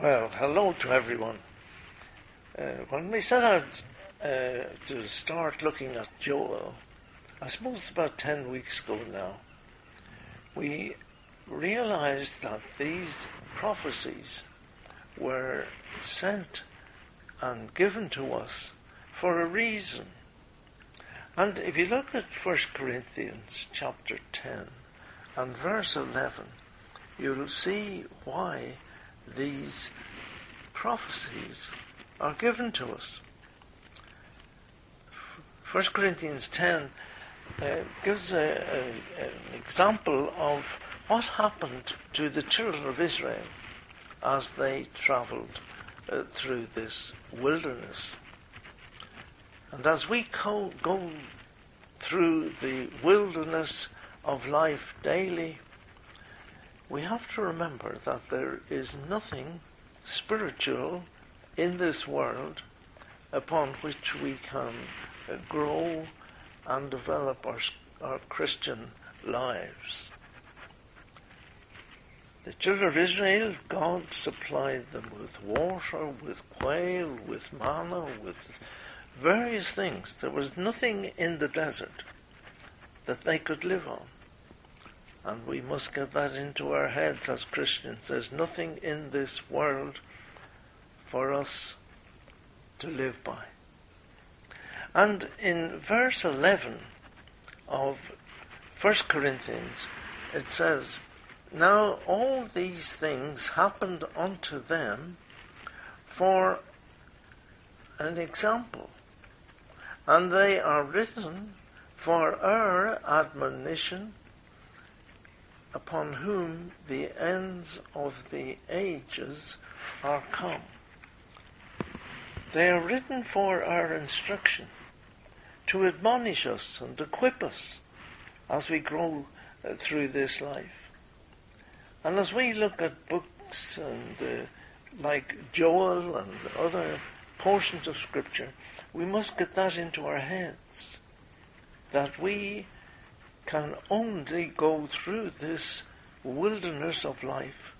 Well, hello to everyone. Uh, when we set out uh, to start looking at Joel, I suppose about 10 weeks ago now, we realized that these prophecies were sent and given to us for a reason. And if you look at 1 Corinthians chapter 10 and verse 11, you'll see why these prophecies are given to us. 1 Corinthians 10 uh, gives a, a, an example of what happened to the children of Israel as they traveled uh, through this wilderness. And as we co- go through the wilderness of life daily, we have to remember that there is nothing spiritual in this world upon which we can uh, grow and develop our, our Christian lives. The children of Israel, God supplied them with water, with quail, with manna, with various things. There was nothing in the desert that they could live on. And we must get that into our heads as Christians. There's nothing in this world for us to live by. And in verse 11 of 1 Corinthians, it says, Now all these things happened unto them for an example, and they are written for our admonition upon whom the ends of the ages are come. They are written for our instruction, to admonish us and equip us as we grow uh, through this life. And as we look at books and uh, like Joel and other portions of Scripture, we must get that into our heads that we can only go through this wilderness of life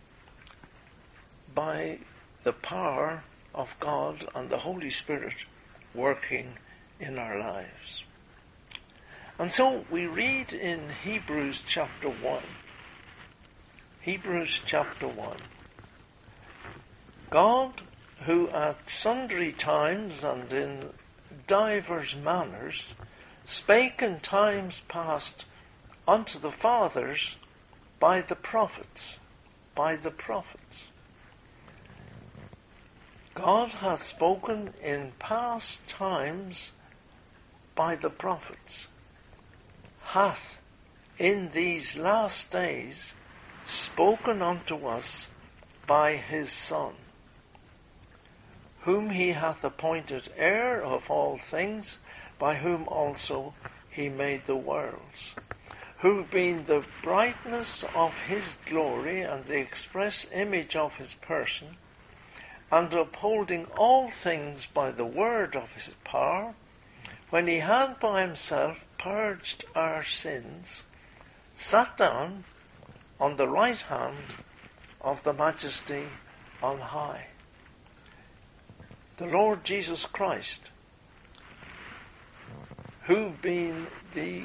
by the power of God and the Holy Spirit working in our lives. And so we read in Hebrews chapter 1. Hebrews chapter 1. God, who at sundry times and in divers manners spake in times past unto the fathers by the prophets, by the prophets. God hath spoken in past times by the prophets, hath in these last days spoken unto us by his Son, whom he hath appointed heir of all things, by whom also he made the worlds who being the brightness of his glory and the express image of his person, and upholding all things by the word of his power, when he had by himself purged our sins, sat down on the right hand of the majesty on high. The Lord Jesus Christ, who being the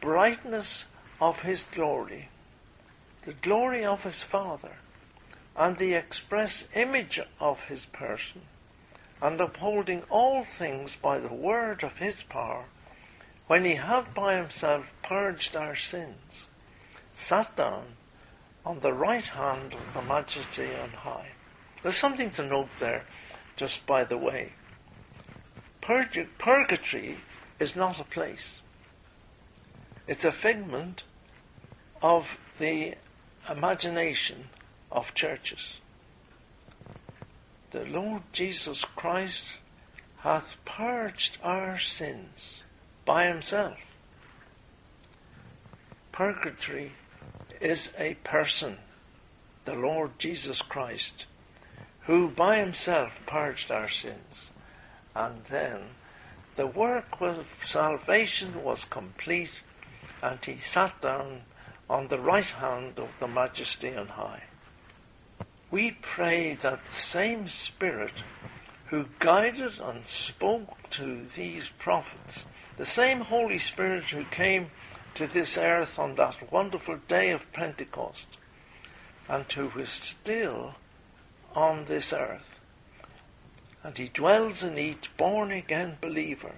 brightness of his glory, the glory of his Father, and the express image of his person, and upholding all things by the word of his power, when he had by himself purged our sins, sat down on the right hand of the majesty on high. There's something to note there, just by the way. Purgatory is not a place. It's a figment of the imagination of churches. The Lord Jesus Christ hath purged our sins by himself. Purgatory is a person, the Lord Jesus Christ, who by himself purged our sins. And then the work of salvation was complete and he sat down on the right hand of the majesty on high. we pray that the same Spirit who guided and spoke to these prophets, the same Holy Spirit who came to this earth on that wonderful day of Pentecost, and who is still on this earth, and he dwells in each born again believer.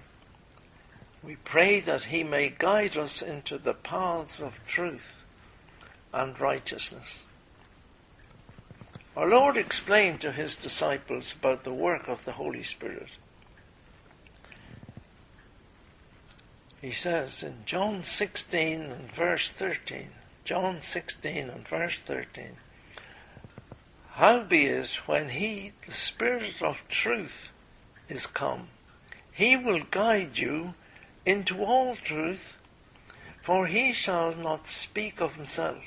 We pray that he may guide us into the paths of truth and righteousness. Our Lord explained to his disciples about the work of the Holy Spirit. He says in John 16 and verse 13, John 16 and verse 13, Howbeit, when he, the Spirit of truth, is come, he will guide you into all truth, for he shall not speak of himself,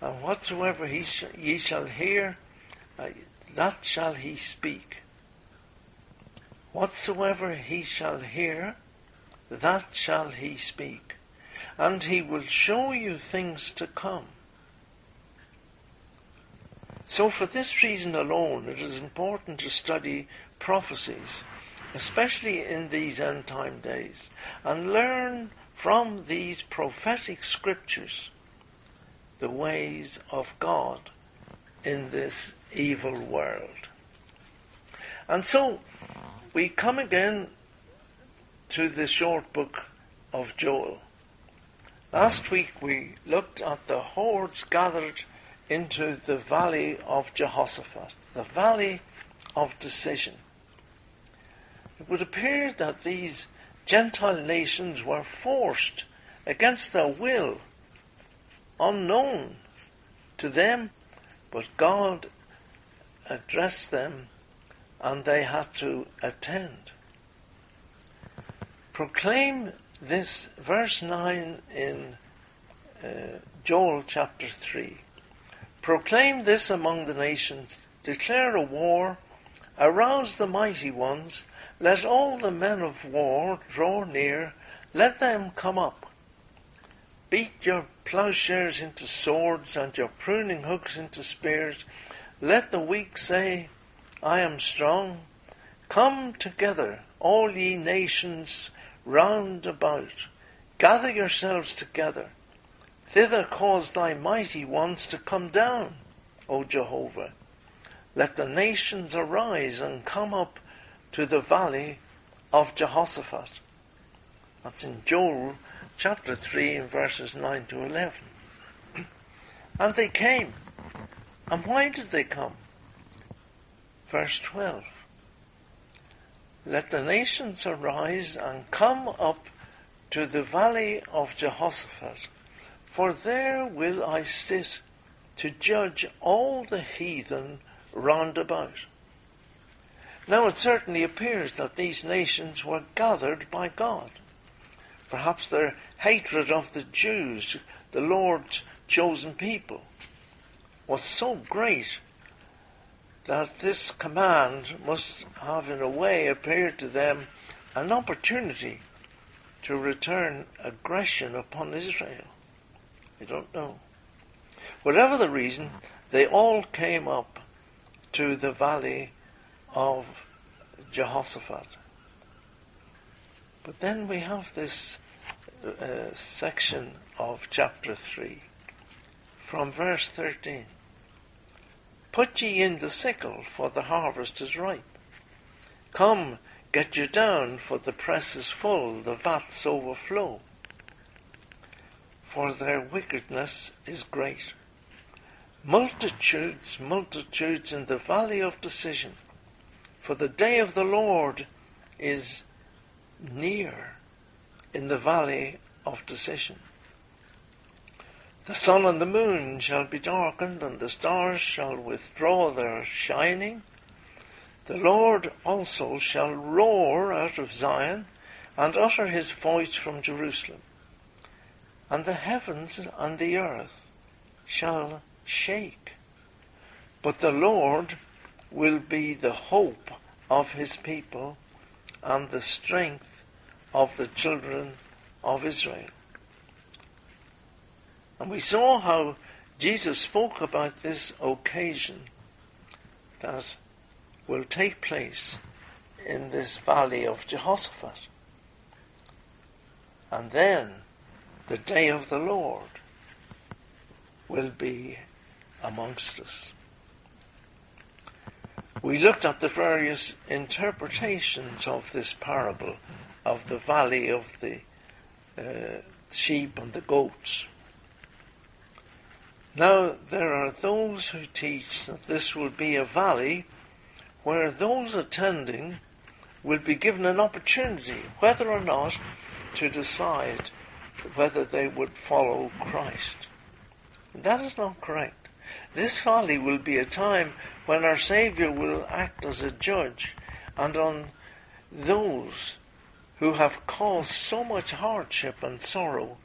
and whatsoever he sh- ye shall hear, uh, that shall he speak. Whatsoever he shall hear, that shall he speak. And he will show you things to come. So for this reason alone, it is important to study prophecies, especially in these end time days, and learn from these prophetic scriptures the ways of God in this evil world. And so we come again to the short book of Joel. Last week we looked at the hordes gathered into the valley of Jehoshaphat, the valley of decision. It would appear that these Gentile nations were forced against their will unknown to them, but God addressed them and they had to attend. Proclaim this, verse 9 in uh, Joel chapter 3. Proclaim this among the nations, declare a war, arouse the mighty ones, let all the men of war draw near, let them come up. Beat your plowshares into swords and your pruning hooks into spears. Let the weak say, I am strong. Come together, all ye nations round about. Gather yourselves together. Thither cause thy mighty ones to come down, O Jehovah. Let the nations arise and come up to the valley of Jehoshaphat. That's in Joel chapter 3 in verses 9 to 11. And they came. And why did they come? Verse 12. Let the nations arise and come up to the valley of Jehoshaphat, for there will I sit to judge all the heathen round about. Now it certainly appears that these nations were gathered by God. Perhaps their hatred of the Jews, the Lord's chosen people, was so great that this command must have in a way appeared to them an opportunity to return aggression upon Israel. I don't know. Whatever the reason, they all came up to the valley of Jehoshaphat. But then we have this uh, section of chapter 3 from verse 13. Put ye in the sickle, for the harvest is ripe. Come, get you down, for the press is full, the vats overflow. For their wickedness is great. Multitudes, multitudes in the valley of decision. For the day of the Lord is near in the valley of decision. The sun and the moon shall be darkened, and the stars shall withdraw their shining. The Lord also shall roar out of Zion, and utter his voice from Jerusalem. And the heavens and the earth shall shake. But the Lord will be the hope of his people and the strength of the children of Israel. And we saw how Jesus spoke about this occasion that will take place in this valley of Jehoshaphat. And then the day of the Lord will be amongst us. We looked at the various interpretations of this parable of the valley of the uh, sheep and the goats. Now, there are those who teach that this will be a valley where those attending will be given an opportunity, whether or not, to decide whether they would follow Christ. That is not correct. This valley will be a time when our Saviour will act as a judge and on those who have caused so much hardship and sorrow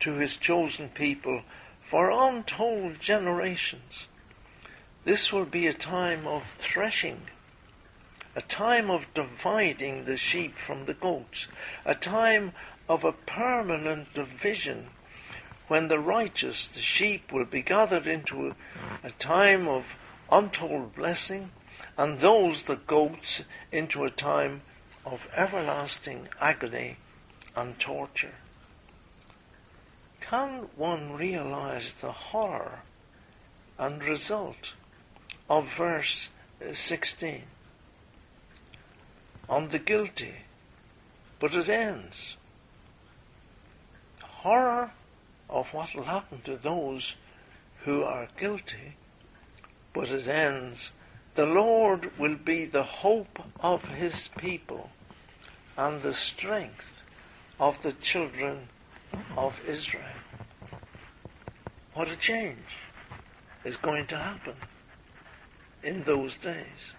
to his chosen people for untold generations. This will be a time of threshing, a time of dividing the sheep from the goats, a time of a permanent division when the righteous, the sheep, will be gathered into a, a time of untold blessing, and those, that goats, into a time of everlasting agony and torture. Can one realize the horror and result of verse 16? On the guilty, but it ends. Horror of what will happen to those who are guilty, but it ends. The Lord will be the hope of his people and the strength of the children of Israel. What a change is going to happen in those days.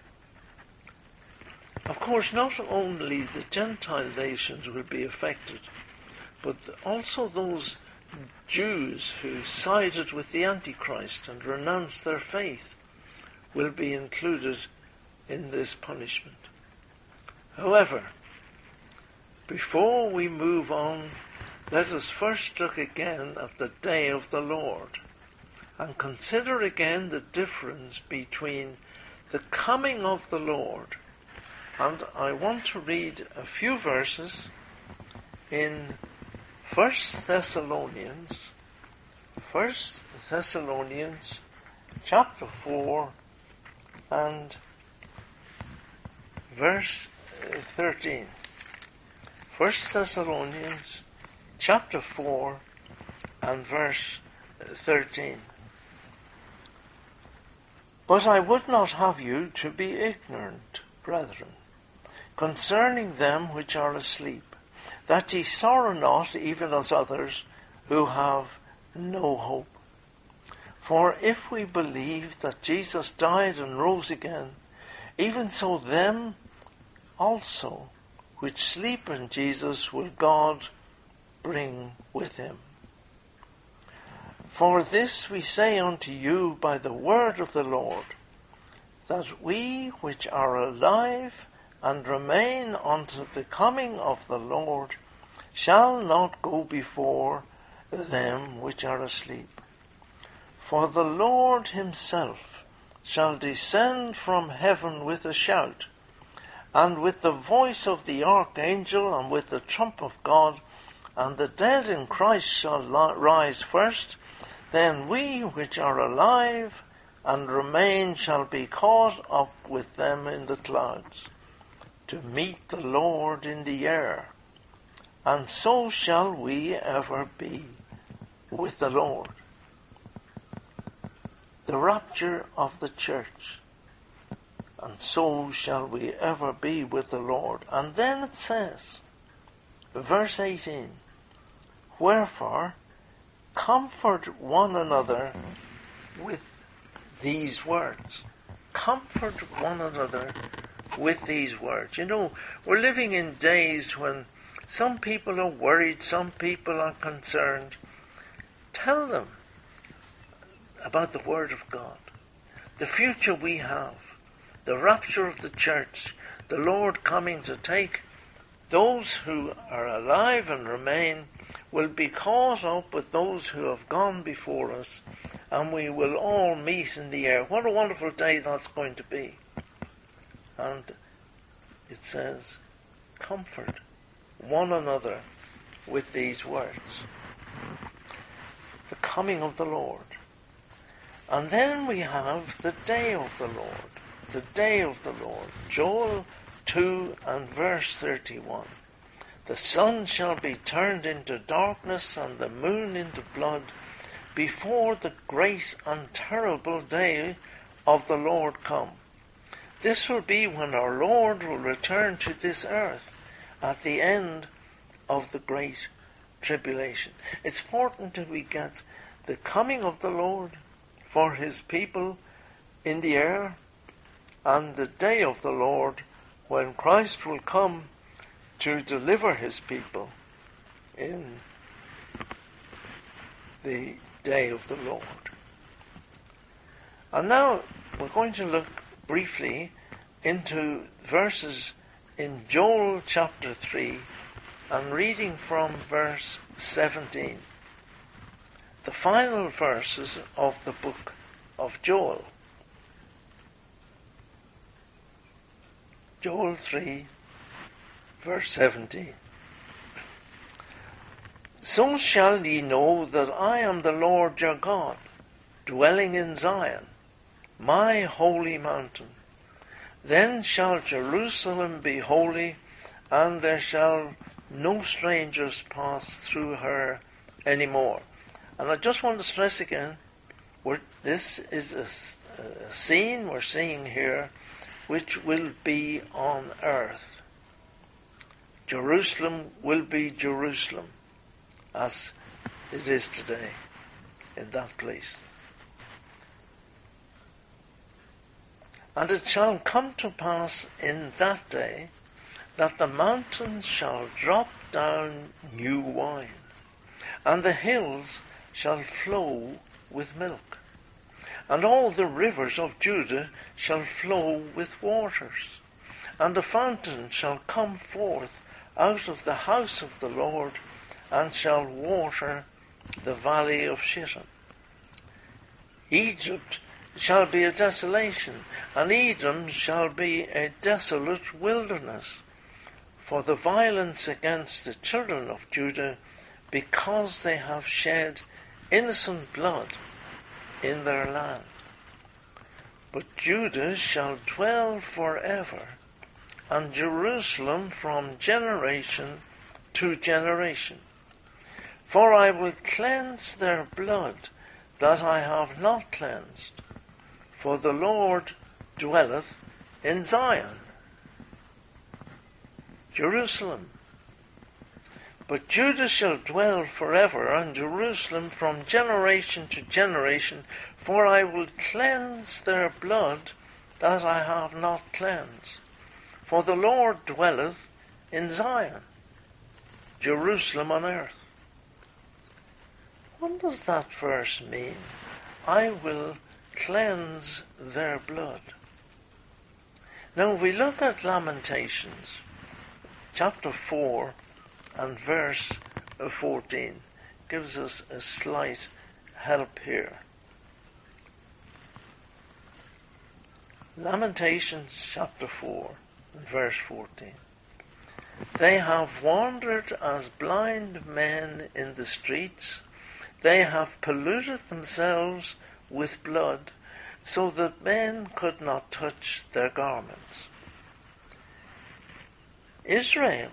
Of course, not only the Gentile nations will be affected, but also those Jews who sided with the Antichrist and renounced their faith will be included in this punishment. However, before we move on, let us first look again at the day of the Lord and consider again the difference between the coming of the Lord and I want to read a few verses in First Thessalonians, First Thessalonians chapter 4 and verse 13. First Thessalonians chapter 4 and verse 13. But I would not have you to be ignorant, brethren, concerning them which are asleep, that ye sorrow not even as others who have no hope. For if we believe that Jesus died and rose again, even so them also which sleep in Jesus will God bring with him. For this we say unto you by the word of the Lord, that we which are alive and remain unto the coming of the Lord shall not go before them which are asleep. For the Lord himself shall descend from heaven with a shout, and with the voice of the archangel, and with the trump of God, and the dead in Christ shall rise first, then we which are alive and remain shall be caught up with them in the clouds, to meet the Lord in the air, and so shall we ever be with the Lord. The rapture of the church and so shall we ever be with the Lord. And then it says, verse 18, Wherefore, comfort one another with these words. Comfort one another with these words. You know, we're living in days when some people are worried, some people are concerned. Tell them about the Word of God, the future we have the rapture of the church, the Lord coming to take those who are alive and remain will be caught up with those who have gone before us, and we will all meet in the air. What a wonderful day that's going to be. And it says, comfort one another with these words. The coming of the Lord. And then we have the day of the Lord. The day of the Lord. Joel 2 and verse 31. The sun shall be turned into darkness and the moon into blood before the great and terrible day of the Lord come. This will be when our Lord will return to this earth at the end of the great tribulation. It's important that we get the coming of the Lord for his people in the air and the day of the Lord when Christ will come to deliver his people in the day of the Lord. And now we're going to look briefly into verses in Joel chapter 3 and reading from verse 17. The final verses of the book of Joel. Joel 3 verse 17. So shall ye know that I am the Lord your God, dwelling in Zion, my holy mountain. Then shall Jerusalem be holy, and there shall no strangers pass through her any more. And I just want to stress again, this is a, a scene we're seeing here which will be on earth. Jerusalem will be Jerusalem as it is today in that place. And it shall come to pass in that day that the mountains shall drop down new wine, and the hills shall flow with milk, and all the rivers of Judah shall flow with waters, and the fountain shall come forth out of the house of the Lord and shall water the valley of Shittim. Egypt shall be a desolation, and Edom shall be a desolate wilderness. For the violence against the children of Judah, because they have shed innocent blood in their land. But Judah shall dwell forever, and Jerusalem from generation to generation. For I will cleanse their blood that I have not cleansed. For the Lord dwelleth in Zion, Jerusalem. But Judah shall dwell forever, and Jerusalem from generation to generation, for I will cleanse their blood that I have not cleansed. For the Lord dwelleth in Zion, Jerusalem on earth. What does that verse mean? I will cleanse their blood. Now, if we look at Lamentations, chapter 4 and verse 14, gives us a slight help here. Lamentations chapter 4 verse 14. They have wandered as blind men in the streets they have polluted themselves with blood so that men could not touch their garments. Israel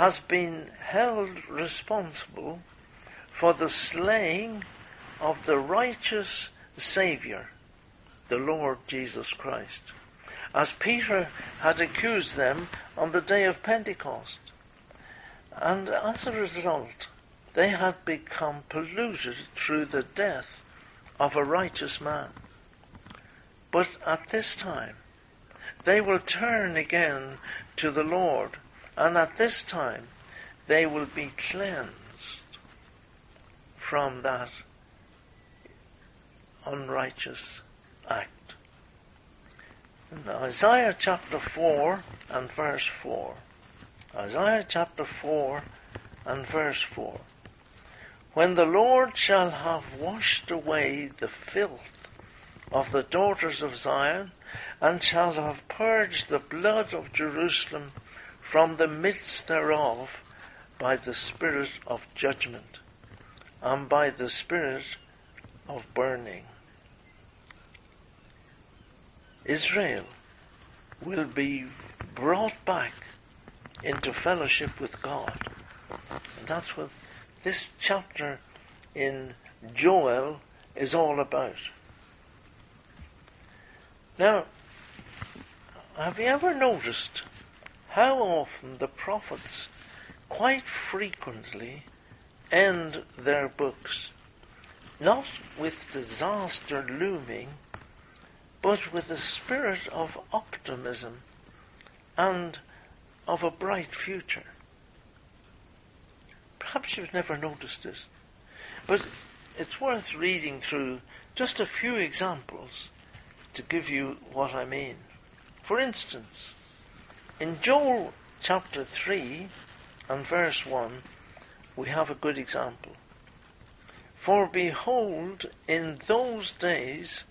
has been held responsible for the slaying of the righteous Saviour, the Lord Jesus Christ, as Peter had accused them on the day of Pentecost. And as a result, they had become polluted through the death of a righteous man. But at this time, they will turn again to the Lord, and at this time, they will be cleansed from that unrighteous act. In Isaiah chapter 4 and verse 4. Isaiah chapter 4 and verse 4. when the Lord shall have washed away the filth of the daughters of Zion, and shall have purged the blood of Jerusalem from the midst thereof by the spirit of judgment, and by the spirit of burning. Israel will be brought back into fellowship with God. And that's what this chapter in Joel is all about. Now, have you ever noticed how often the prophets quite frequently end their books not with disaster looming, but with a spirit of optimism and of a bright future. Perhaps you've never noticed this, but it's worth reading through just a few examples to give you what I mean. For instance, in Joel chapter 3 and verse 1, we have a good example. For behold, in those days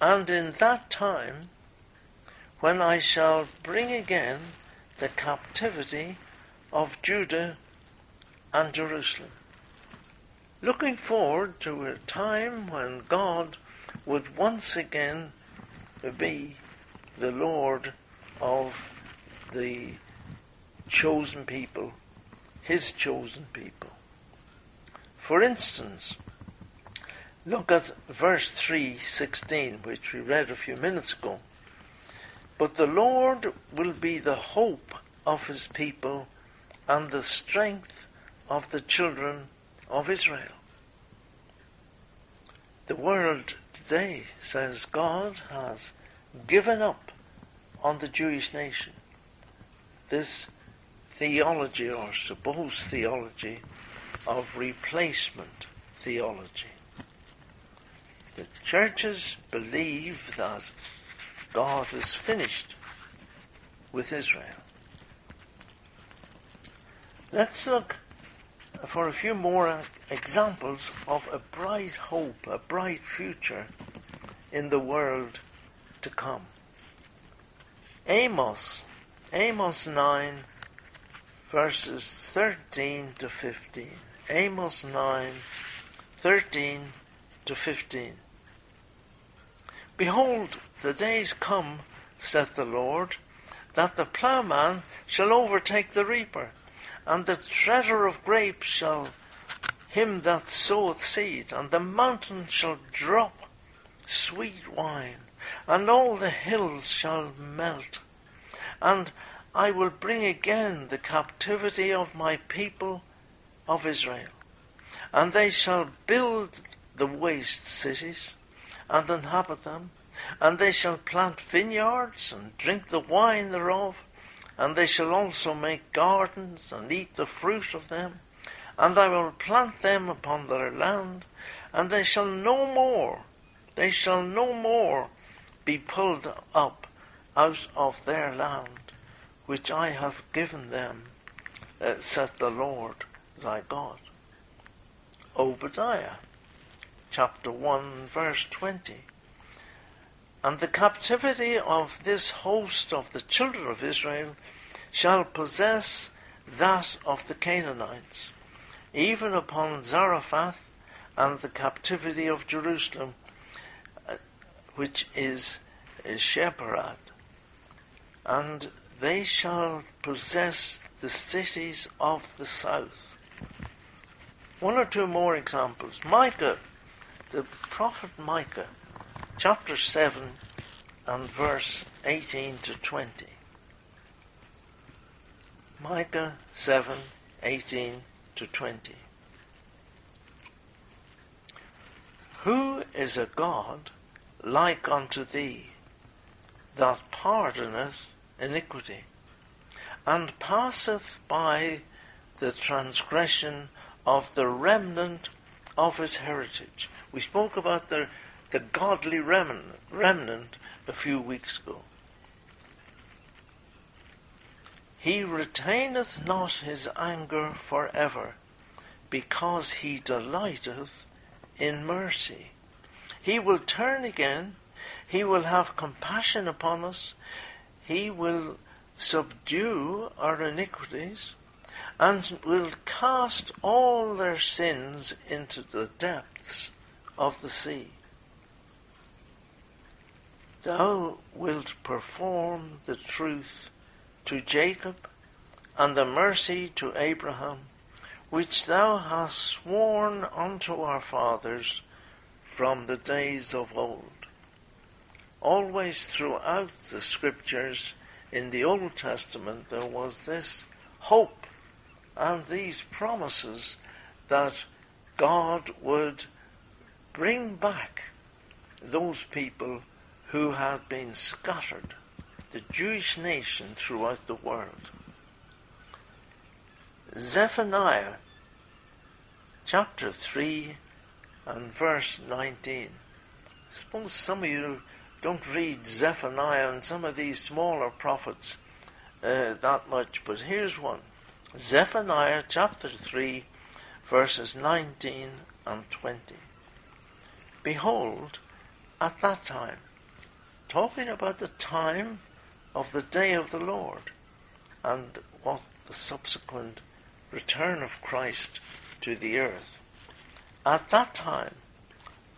and in that time, when I shall bring again the captivity of Judah and Jerusalem. Looking forward to a time when God would once again be the Lord of the chosen people, His chosen people. For instance, Look at verse 3:16 which we read a few minutes ago. But the Lord will be the hope of his people and the strength of the children of Israel. The world today says God has given up on the Jewish nation. This theology or supposed theology of replacement theology. The churches believe that God is finished with Israel. Let's look for a few more examples of a bright hope, a bright future in the world to come. Amos, Amos 9, verses 13 to 15. Amos 9, 13 to 15. Behold, the days come, saith the Lord, that the plowman shall overtake the reaper, and the treader of grapes shall him that soweth seed, and the mountain shall drop sweet wine, and all the hills shall melt. And I will bring again the captivity of my people of Israel, and they shall build the waste cities, and inhabit them, and they shall plant vineyards and drink the wine thereof, and they shall also make gardens and eat the fruit of them, and I will plant them upon their land, and they shall no more, they shall no more be pulled up out of their land, which I have given them, uh, saith the Lord thy God. Obadiah chapter 1, verse 20. And the captivity of this host of the children of Israel shall possess that of the Canaanites, even upon Zarephath and the captivity of Jerusalem, uh, which is Sepharad. And they shall possess the cities of the south. One or two more examples. Micah the prophet Micah, chapter 7 and verse 18 to 20. Micah 7, 18 to 20. Who is a God like unto thee, that pardoneth iniquity, and passeth by the transgression of the remnant of his heritage? We spoke about the, the godly remnant, remnant a few weeks ago. He retaineth not his anger for ever, because he delighteth in mercy. He will turn again. He will have compassion upon us. He will subdue our iniquities and will cast all their sins into the depths of the sea. Thou wilt perform the truth to Jacob and the mercy to Abraham, which thou hast sworn unto our fathers from the days of old. Always throughout the scriptures in the Old Testament there was this hope and these promises that God would bring back those people who had been scattered, the Jewish nation throughout the world. Zephaniah chapter 3 and verse 19. Suppose some of you don't read Zephaniah and some of these smaller prophets uh, that much, but here's one. Zephaniah chapter 3 verses 19 and 20. Behold, at that time, talking about the time of the day of the Lord and what the subsequent return of Christ to the earth. At that time,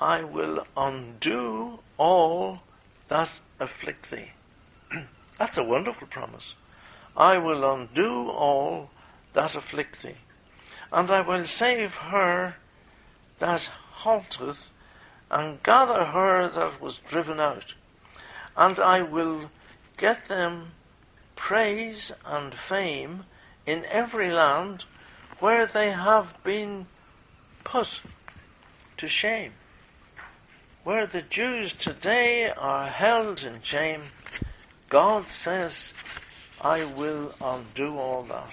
I will undo all that afflict thee. That's a wonderful promise. I will undo all that afflict thee, and I will save her that halteth, and gather her that was driven out, and I will get them praise and fame in every land where they have been put to shame. Where the Jews today are held in shame, God says, I will undo all that.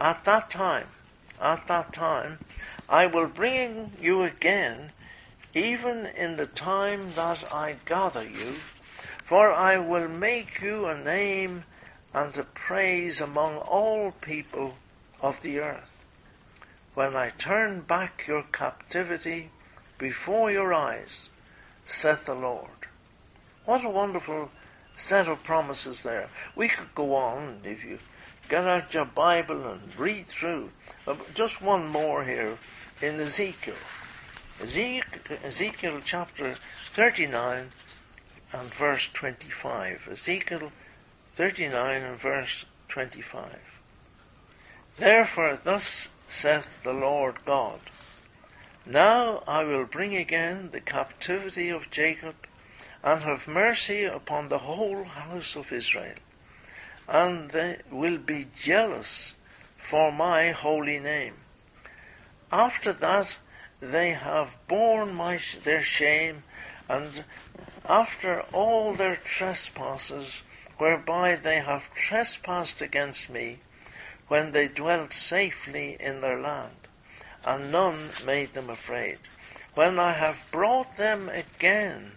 At that time, at that time, I will bring you again, even in the time that I gather you, for I will make you a name and a praise among all people of the earth. When I turn back your captivity before your eyes, saith the Lord. What a wonderful set of promises there. We could go on if you get out your Bible and read through. Just one more here in Ezekiel. Ezekiel, chapter 39 and verse 25. Ezekiel 39 and verse 25. Therefore thus saith the Lord God, Now I will bring again the captivity of Jacob, and have mercy upon the whole house of Israel, and they will be jealous for my holy name. After that they have borne my, their shame, and after all their trespasses, whereby they have trespassed against me when they dwelt safely in their land, and none made them afraid. When I have brought them again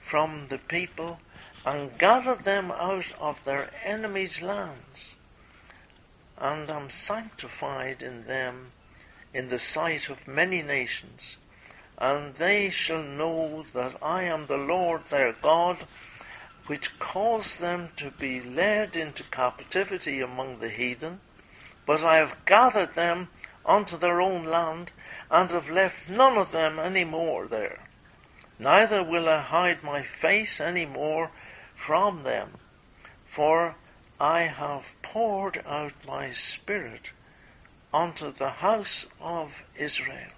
from the people and gathered them out of their enemies' lands, and am sanctified in them in the sight of many nations, and they shall know that I am the Lord their God, which caused them to be led into captivity among the heathen, but I have gathered them unto their own land, and have left none of them any more there. Neither will I hide my face any more from them, for I have poured out my spirit unto the house of Israel,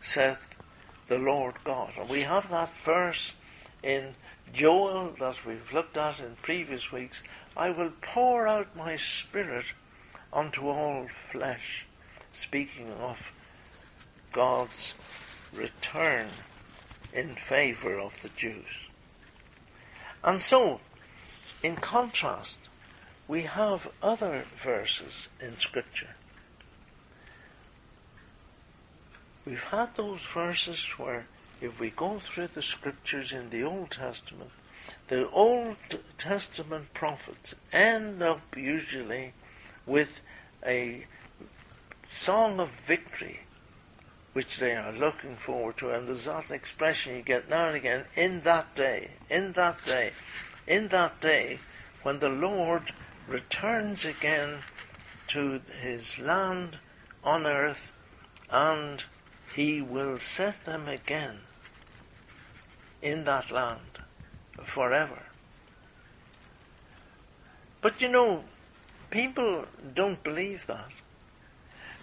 saith the Lord God. And we have that verse in Joel that we've looked at in previous weeks, I will pour out my spirit unto all flesh, speaking of God's return in favor of the Jews. And so, in contrast, we have other verses in scripture. We've had those verses where if we go through the scriptures in the Old Testament, the Old Testament prophets end up usually with a song of victory which they are looking forward to. And there's that expression you get now and again, in that day, in that day, in that day, when the Lord returns again to his land on earth and he will set them again in that land forever. But you know, people don't believe that.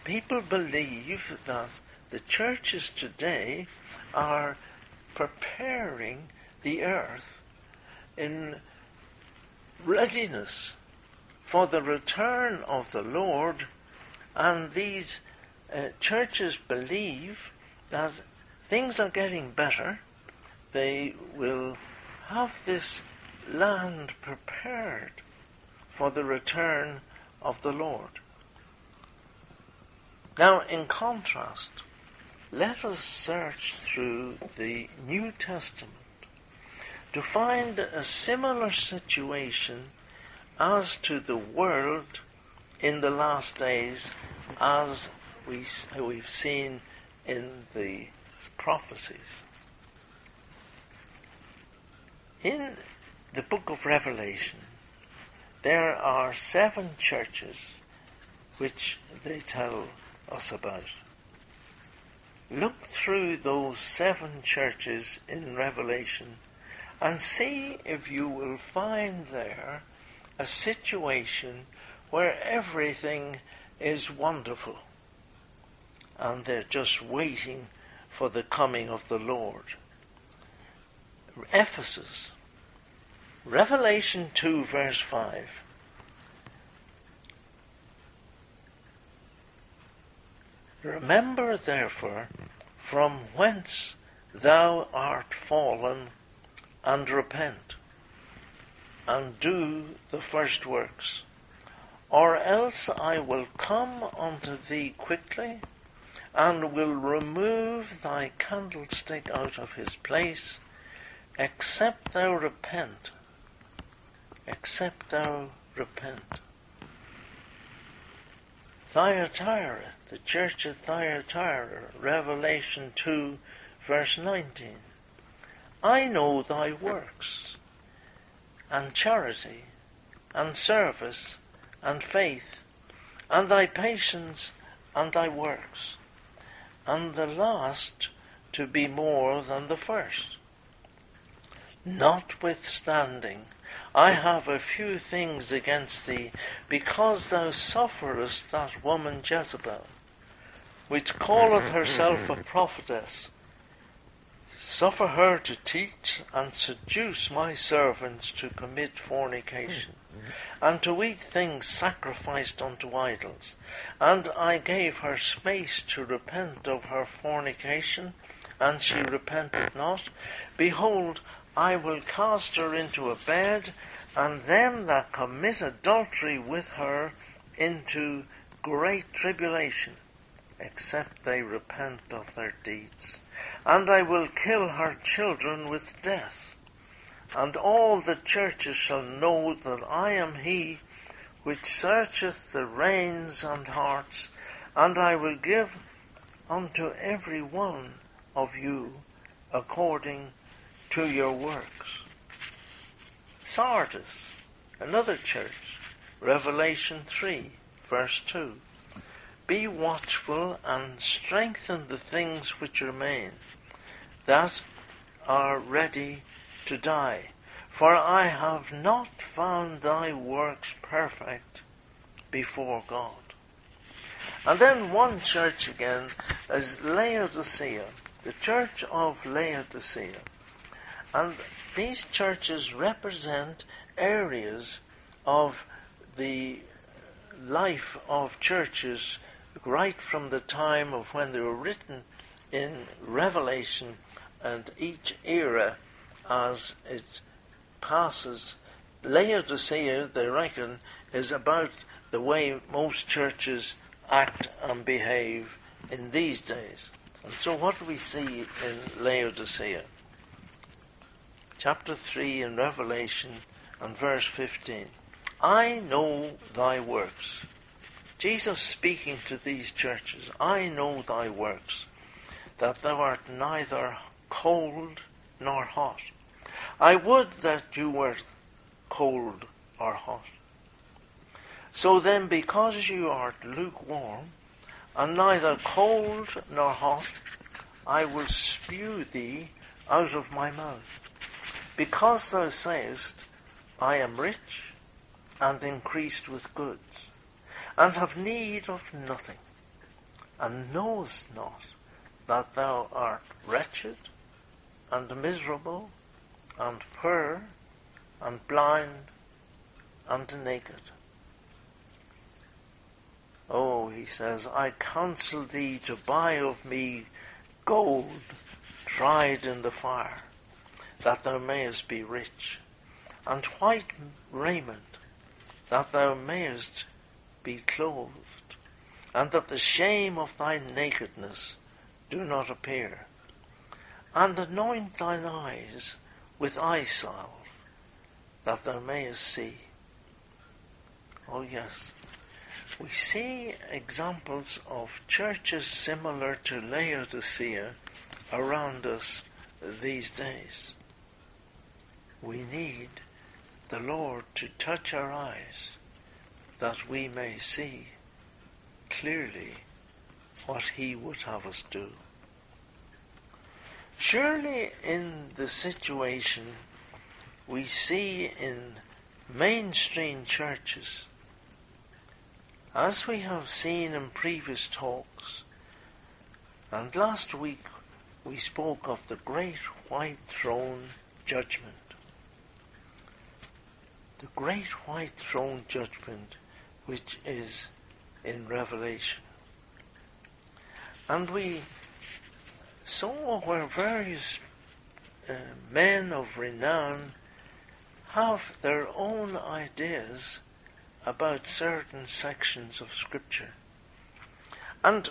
People believe that the churches today are preparing the earth in readiness for the return of the Lord, and these uh, churches believe that things are getting better. They will have this land prepared for the return of the Lord. Now, in contrast, let us search through the New Testament to find a similar situation as to the world in the last days as we, we've seen in the prophecies. In the book of Revelation, there are seven churches which they tell us about. Look through those seven churches in Revelation and see if you will find there a situation where everything is wonderful and they're just waiting for the coming of the Lord. Ephesus, Revelation 2 verse 5. Remember therefore from whence thou art fallen and repent and do the first works, or else I will come unto thee quickly and will remove thy candlestick out of his place, except thou repent, except thou repent. Thyatira, the church of Thyatira, Revelation 2, verse 19. I know thy works, and charity, and service, and faith, and thy patience, and thy works, and the last to be more than the first. Notwithstanding, I have a few things against thee, because thou sufferest that woman Jezebel, which calleth herself a prophetess. Suffer her to teach and seduce my servants to commit fornication, and to eat things sacrificed unto idols. And I gave her space to repent of her fornication, and she repented not. Behold, I will cast her into a bed, and them that commit adultery with her into great tribulation, except they repent of their deeds. And I will kill her children with death. And all the churches shall know that I am he which searcheth the reins and hearts, and I will give unto every one of you according to your works. Sardis, another church, Revelation 3, verse 2. Be watchful and strengthen the things which remain, that are ready to die. For I have not found thy works perfect before God. And then one church again is Laodicea, the church of Laodicea. And these churches represent areas of the life of churches right from the time of when they were written in Revelation and each era as it passes. Laodicea, they reckon, is about the way most churches act and behave in these days. And so what do we see in Laodicea? Chapter 3 in Revelation and verse 15. I know thy works, Jesus speaking to these churches, I know thy works, that thou art neither cold nor hot. I would that you were cold or hot. So then, because you art lukewarm, and neither cold nor hot, I will spew thee out of my mouth. Because thou sayest, I am rich and increased with goods, and have need of nothing, and knowest not that thou art wretched and miserable and poor and blind and naked. Oh, he says, I counsel thee to buy of me gold tried in the fire, that thou mayest be rich, and white raiment, that thou mayest be clothed, and that the shame of thy nakedness do not appear. And anoint thine eyes with eye salve, that thou mayest see. Oh yes, we see examples of churches similar to Laodicea around us these days. We need the Lord to touch our eyes that we may see clearly what He would have us do. Surely in the situation we see in mainstream churches, as we have seen in previous talks, and last week we spoke of the great white throne judgment. The great white throne judgment which is in Revelation. And we saw where various uh, men of renown have their own ideas about certain sections of Scripture. And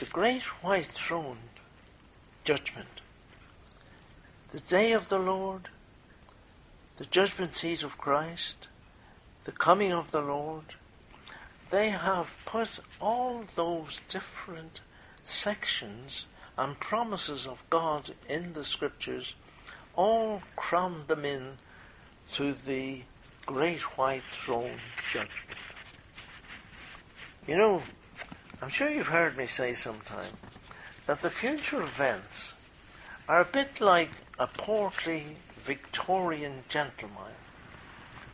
the great white throne judgment, the day of the Lord, the judgment seat of Christ, the coming of the Lord, they have put all those different sections and promises of God in the scriptures, all crammed them in to the great white throne judgment. You know, I'm sure you've heard me say sometime that the future events are a bit like a portly Victorian gentleman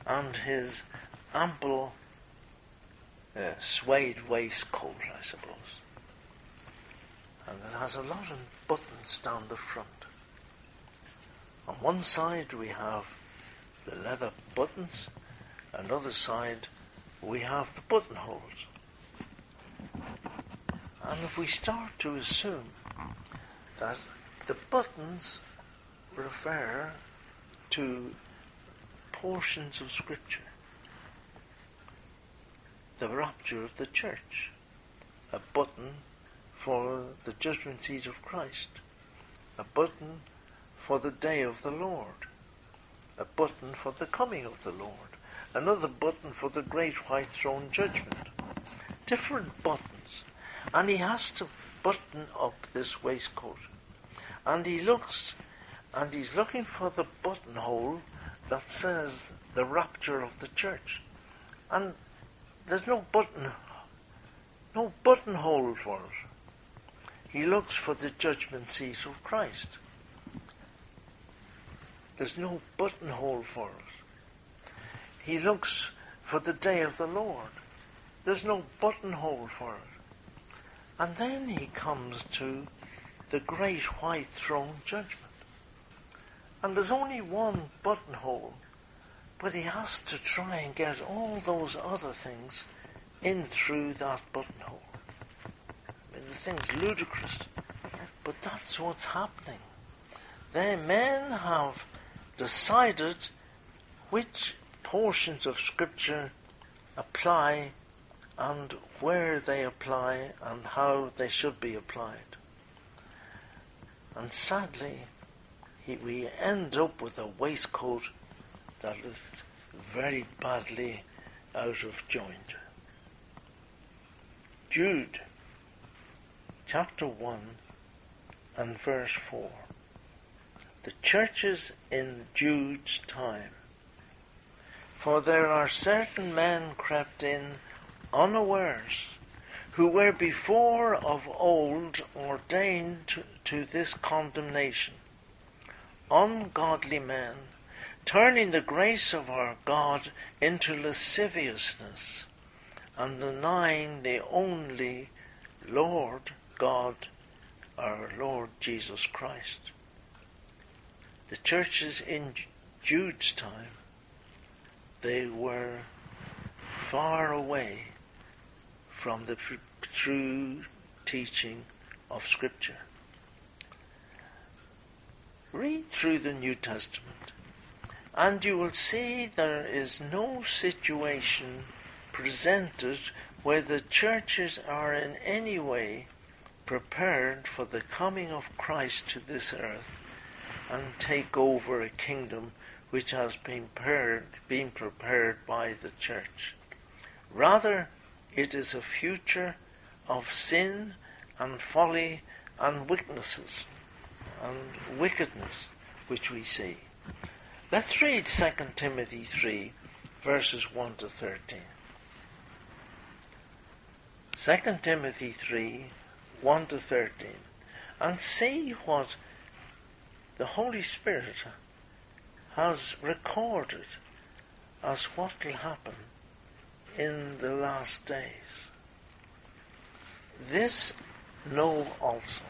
and his ample uh, suede waistcoat, I suppose. And it has a lot of buttons down the front. On one side we have the leather buttons, and another side we have the buttonholes. And if we start to assume that the buttons refer to portions of Scripture, the rapture of the church, a button for the judgment seat of Christ, a button for the day of the Lord, a button for the coming of the Lord, another button for the great white throne judgment. Different buttons. And he has to button up this waistcoat. And he looks, and he's looking for the buttonhole that says the rapture of the church. And there's no button, no buttonhole for it. He looks for the judgment seat of Christ. There's no buttonhole for it. He looks for the day of the Lord. There's no buttonhole for it. And then he comes to the great white throne judgment. And there's only one buttonhole, but he has to try and get all those other things in through that buttonhole. I mean, the thing's ludicrous, but that's what's happening. The men have decided which portions of Scripture apply and where they apply and how they should be applied. And sadly, he, we end up with a waistcoat that is very badly out of joint. Jude, chapter 1 and verse 4. The churches in Jude's time. For there are certain men crept in unawares, who were before of old ordained to, to this condemnation, ungodly men, turning the grace of our God into lasciviousness, and denying the only Lord God, our Lord Jesus Christ. The churches in Jude's time, they were far away from the true teaching of Scripture. Read through the New Testament and you will see there is no situation presented where the churches are in any way prepared for the coming of Christ to this earth and take over a kingdom which has been prepared, been prepared by the church. Rather, it is a future of sin and folly and weaknesses and wickedness which we see. Let's read 2 Timothy 3, verses 1 to 13. 2 Timothy 3, 1 to 13, and see what the Holy Spirit has recorded as what will happen in the last days. This know also,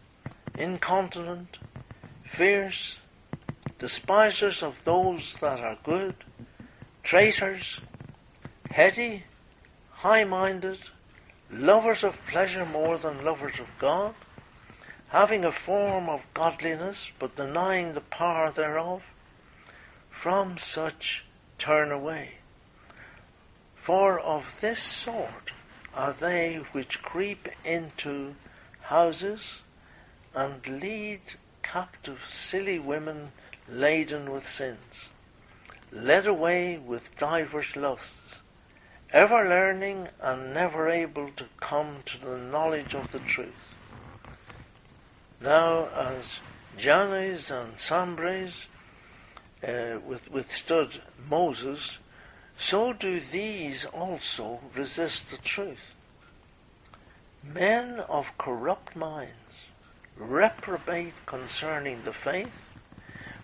incontinent, fierce, despisers of those that are good, traitors, heady, high-minded, lovers of pleasure more than lovers of God, having a form of godliness but denying the power thereof, from such turn away. For of this sort are they which creep into houses and lead captive silly women laden with sins, led away with divers lusts, ever learning and never able to come to the knowledge of the truth. Now, as Jannes and Jambres uh, withstood Moses, so do these also resist the truth. Men of corrupt minds, reprobate concerning the faith,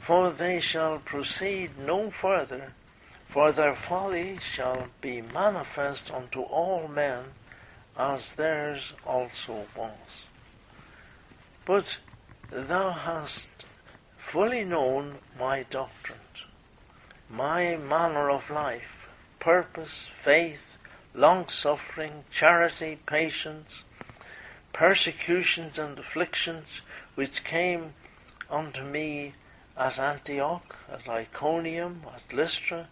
for they shall proceed no further, for their folly shall be manifest unto all men, as theirs also was. But thou hast fully known my doctrine, my manner of life, purpose, faith, long suffering, charity, patience, persecutions and afflictions which came unto me at Antioch, at Iconium, at Lystra,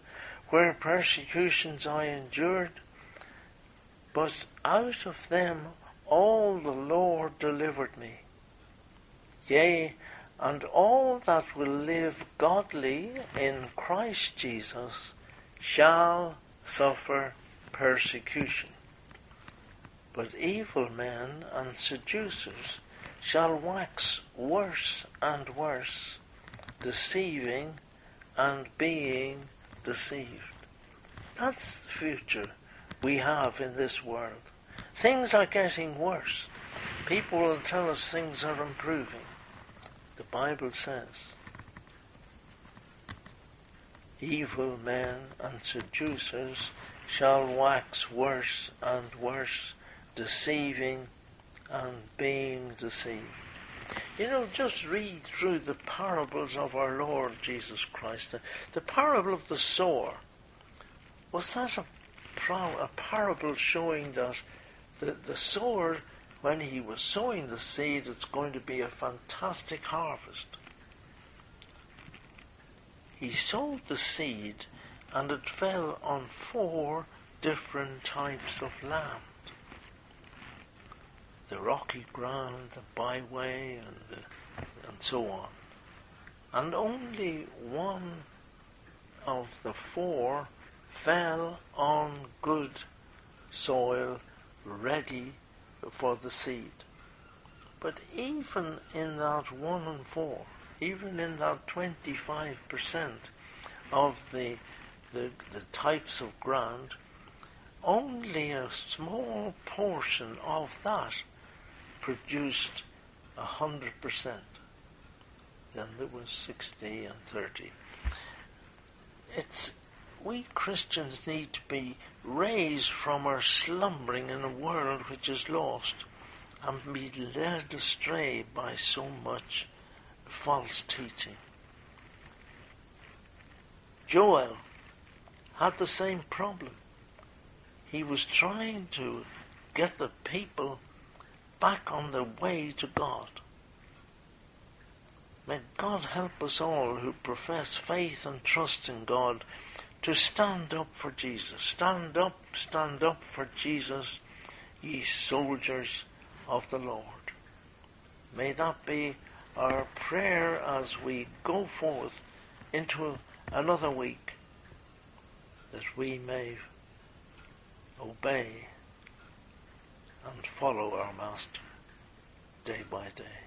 where persecutions I endured. But out of them all the Lord delivered me. Yea, and all that will live godly in Christ Jesus shall suffer persecution. But evil men and seducers shall wax worse and worse deceiving and being deceived. That's the future we have in this world. Things are getting worse. People will tell us things are improving. The Bible says, evil men and seducers shall wax worse and worse, deceiving and being deceived. You know, just read through the parables of our Lord Jesus Christ. The, the parable of the sower was that a, a parable showing that the, the sower, when he was sowing the seed, it's going to be a fantastic harvest? He sowed the seed and it fell on four different types of land. The rocky ground, the byway, and, the, and so on. And only one of the four fell on good soil ready for the seed. But even in that one and four, even in that 25% of the, the, the types of ground, only a small portion of that produced a hundred percent. Then there was sixty and thirty. It's we Christians need to be raised from our slumbering in a world which is lost and be led astray by so much false teaching. Joel had the same problem. He was trying to get the people back on the way to God. May God help us all who profess faith and trust in God to stand up for Jesus. Stand up, stand up for Jesus, ye soldiers of the Lord. May that be our prayer as we go forth into another week, that we may obey and follow our Master day by day.